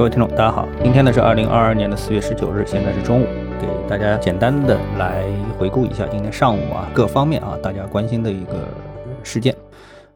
各位听众，大家好，今天呢是二零二二年的四月十九日，现在是中午，给大家简单的来回顾一下今天上午啊各方面啊大家关心的一个事件。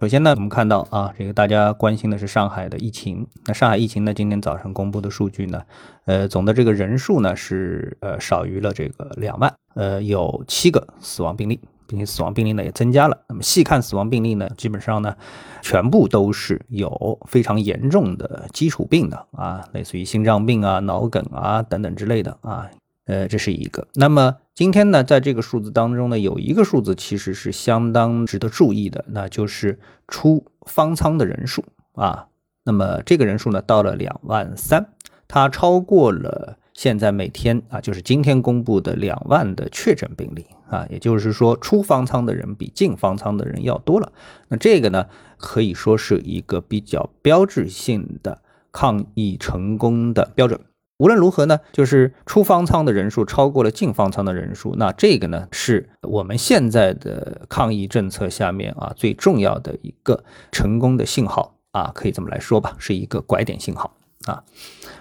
首先呢，我们看到啊，这个大家关心的是上海的疫情。那上海疫情呢，今天早上公布的数据呢，呃，总的这个人数呢是呃少于了这个两万，呃，有七个死亡病例。并且死亡病例呢也增加了。那么细看死亡病例呢，基本上呢，全部都是有非常严重的基础病的啊，类似于心脏病啊、脑梗啊等等之类的啊。呃，这是一个。那么今天呢，在这个数字当中呢，有一个数字其实是相当值得注意的，那就是出方舱的人数啊。那么这个人数呢，到了两万三，它超过了。现在每天啊，就是今天公布的两万的确诊病例啊，也就是说出方舱的人比进方舱的人要多了。那这个呢，可以说是一个比较标志性的抗疫成功的标准。无论如何呢，就是出方舱的人数超过了进方舱的人数，那这个呢，是我们现在的抗疫政策下面啊最重要的一个成功的信号啊，可以这么来说吧，是一个拐点信号啊。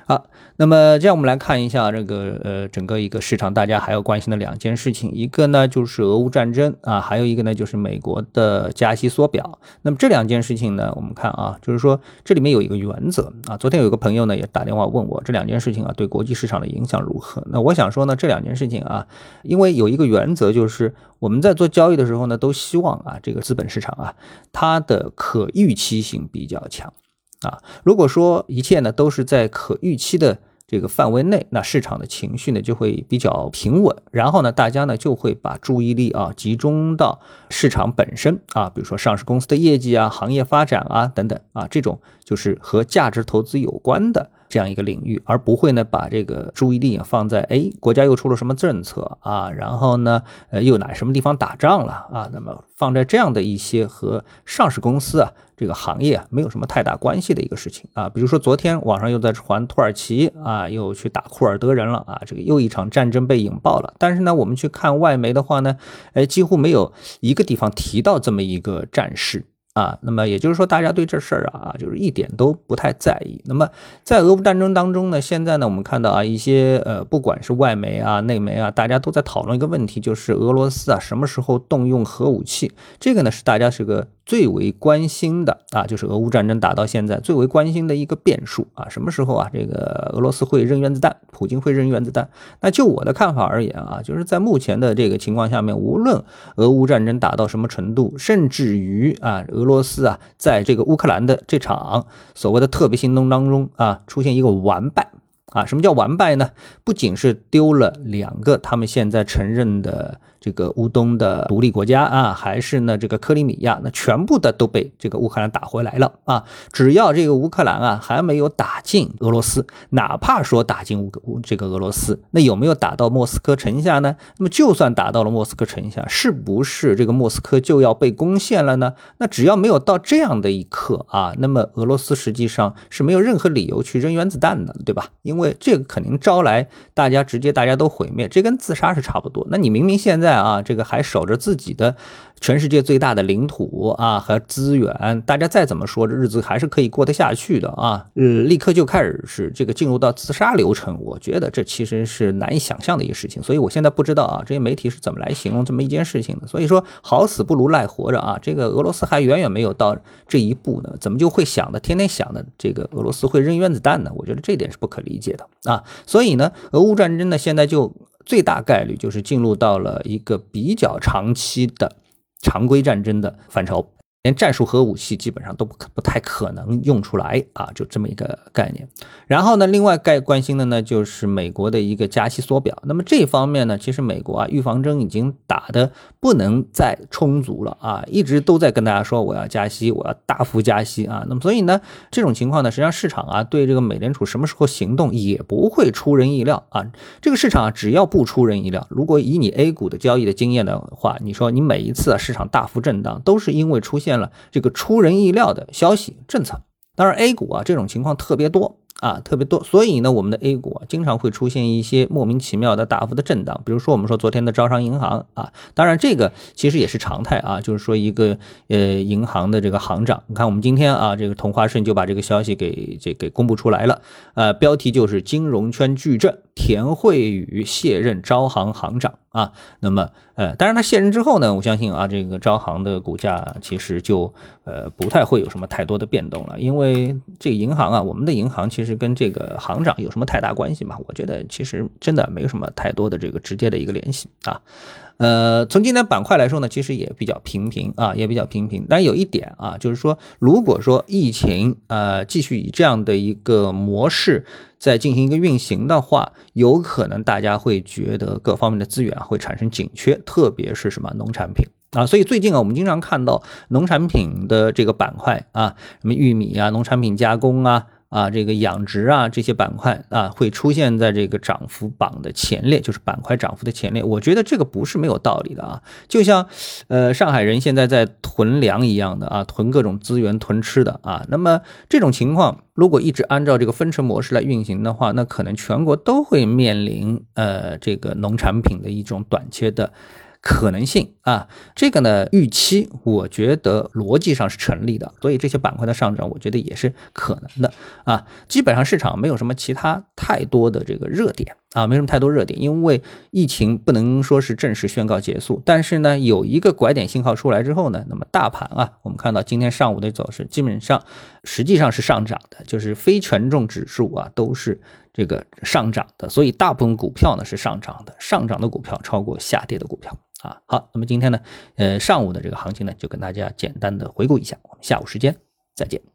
好。那么这样我们来看一下这个呃整个一个市场，大家还要关心的两件事情，一个呢就是俄乌战争啊，还有一个呢就是美国的加息缩表。那么这两件事情呢，我们看啊，就是说这里面有一个原则啊。昨天有个朋友呢也打电话问我这两件事情啊对国际市场的影响如何？那我想说呢这两件事情啊，因为有一个原则就是我们在做交易的时候呢都希望啊这个资本市场啊它的可预期性比较强。啊，如果说一切呢都是在可预期的这个范围内，那市场的情绪呢就会比较平稳，然后呢大家呢就会把注意力啊集中到市场本身啊，比如说上市公司的业绩啊、行业发展啊等等啊，这种就是和价值投资有关的。这样一个领域，而不会呢把这个注意力放在哎国家又出了什么政策啊，然后呢呃又哪什么地方打仗了啊，那么放在这样的一些和上市公司啊这个行业啊没有什么太大关系的一个事情啊，比如说昨天网上又在传土耳其啊又去打库尔德人了啊，这个又一场战争被引爆了，但是呢我们去看外媒的话呢，哎几乎没有一个地方提到这么一个战事。啊，那么也就是说，大家对这事儿啊，就是一点都不太在意。那么在俄乌战争当中呢，现在呢，我们看到啊，一些呃，不管是外媒啊、内媒啊，大家都在讨论一个问题，就是俄罗斯啊，什么时候动用核武器？这个呢，是大家是个。最为关心的啊，就是俄乌战争打到现在最为关心的一个变数啊，什么时候啊，这个俄罗斯会扔原子弹，普京会扔原子弹？那就我的看法而言啊，就是在目前的这个情况下面，无论俄乌战争打到什么程度，甚至于啊，俄罗斯啊，在这个乌克兰的这场所谓的特别行动当中啊，出现一个完败啊，什么叫完败呢？不仅是丢了两个他们现在承认的。这个乌东的独立国家啊，还是呢这个克里米亚，那全部的都被这个乌克兰打回来了啊！只要这个乌克兰啊还没有打进俄罗斯，哪怕说打进乌这个俄罗斯，那有没有打到莫斯科城下呢？那么就算打到了莫斯科城下，是不是这个莫斯科就要被攻陷了呢？那只要没有到这样的一刻啊，那么俄罗斯实际上是没有任何理由去扔原子弹的，对吧？因为这个肯定招来大家直接大家都毁灭，这跟自杀是差不多。那你明明现在。啊，这个还守着自己的全世界最大的领土啊和资源，大家再怎么说，这日子还是可以过得下去的啊。呃，立刻就开始是这个进入到自杀流程，我觉得这其实是难以想象的一个事情。所以我现在不知道啊，这些媒体是怎么来形容这么一件事情的。所以说，好死不如赖活着啊，这个俄罗斯还远远没有到这一步呢，怎么就会想的天天想的这个俄罗斯会扔原子弹呢？我觉得这点是不可理解的啊。所以呢，俄乌战争呢，现在就。最大概率就是进入到了一个比较长期的常规战争的范畴。连战术核武器基本上都不可不太可能用出来啊，就这么一个概念。然后呢，另外该关心的呢就是美国的一个加息缩表。那么这方面呢，其实美国啊预防针已经打的不能再充足了啊，一直都在跟大家说我要加息，我要大幅加息啊。那么所以呢，这种情况呢，实际上市场啊对这个美联储什么时候行动也不会出人意料啊。这个市场啊只要不出人意料，如果以你 A 股的交易的经验的话，你说你每一次啊市场大幅震荡都是因为出现。了这个出人意料的消息政策，当然 A 股啊这种情况特别多啊，特别多，所以呢，我们的 A 股啊，经常会出现一些莫名其妙的大幅的震荡。比如说，我们说昨天的招商银行啊，当然这个其实也是常态啊，就是说一个呃银行的这个行长，你看我们今天啊，这个同花顺就把这个消息给这给公布出来了，呃，标题就是金融圈巨震，田惠宇卸任招行行长啊。那么呃，当然他卸任之后呢，我相信啊，这个招行的股价其实就呃不太会有什么太多的变动了，因为这个银行啊，我们的银行其实。跟这个行长有什么太大关系嘛？我觉得其实真的没有什么太多的这个直接的一个联系啊。呃，从今天板块来说呢，其实也比较平平啊，也比较平平。但有一点啊，就是说，如果说疫情呃继续以这样的一个模式在进行一个运行的话，有可能大家会觉得各方面的资源会产生紧缺，特别是什么农产品啊。所以最近啊，我们经常看到农产品的这个板块啊，什么玉米啊，农产品加工啊。啊，这个养殖啊，这些板块啊，会出现在这个涨幅榜的前列，就是板块涨幅的前列。我觉得这个不是没有道理的啊，就像，呃，上海人现在在囤粮一样的啊，囤各种资源、囤吃的啊。那么这种情况，如果一直按照这个分成模式来运行的话，那可能全国都会面临呃这个农产品的一种短缺的。可能性啊，这个呢预期，我觉得逻辑上是成立的，所以这些板块的上涨，我觉得也是可能的啊。基本上市场没有什么其他太多的这个热点啊，没什么太多热点，因为疫情不能说是正式宣告结束，但是呢有一个拐点信号出来之后呢，那么大盘啊，我们看到今天上午的走势基本上实际上是上涨的，就是非权重指数啊都是这个上涨的，所以大部分股票呢是上涨的，上涨的股票超过下跌的股票。啊，好，那么今天呢，呃，上午的这个行情呢，就跟大家简单的回顾一下，我们下午时间再见。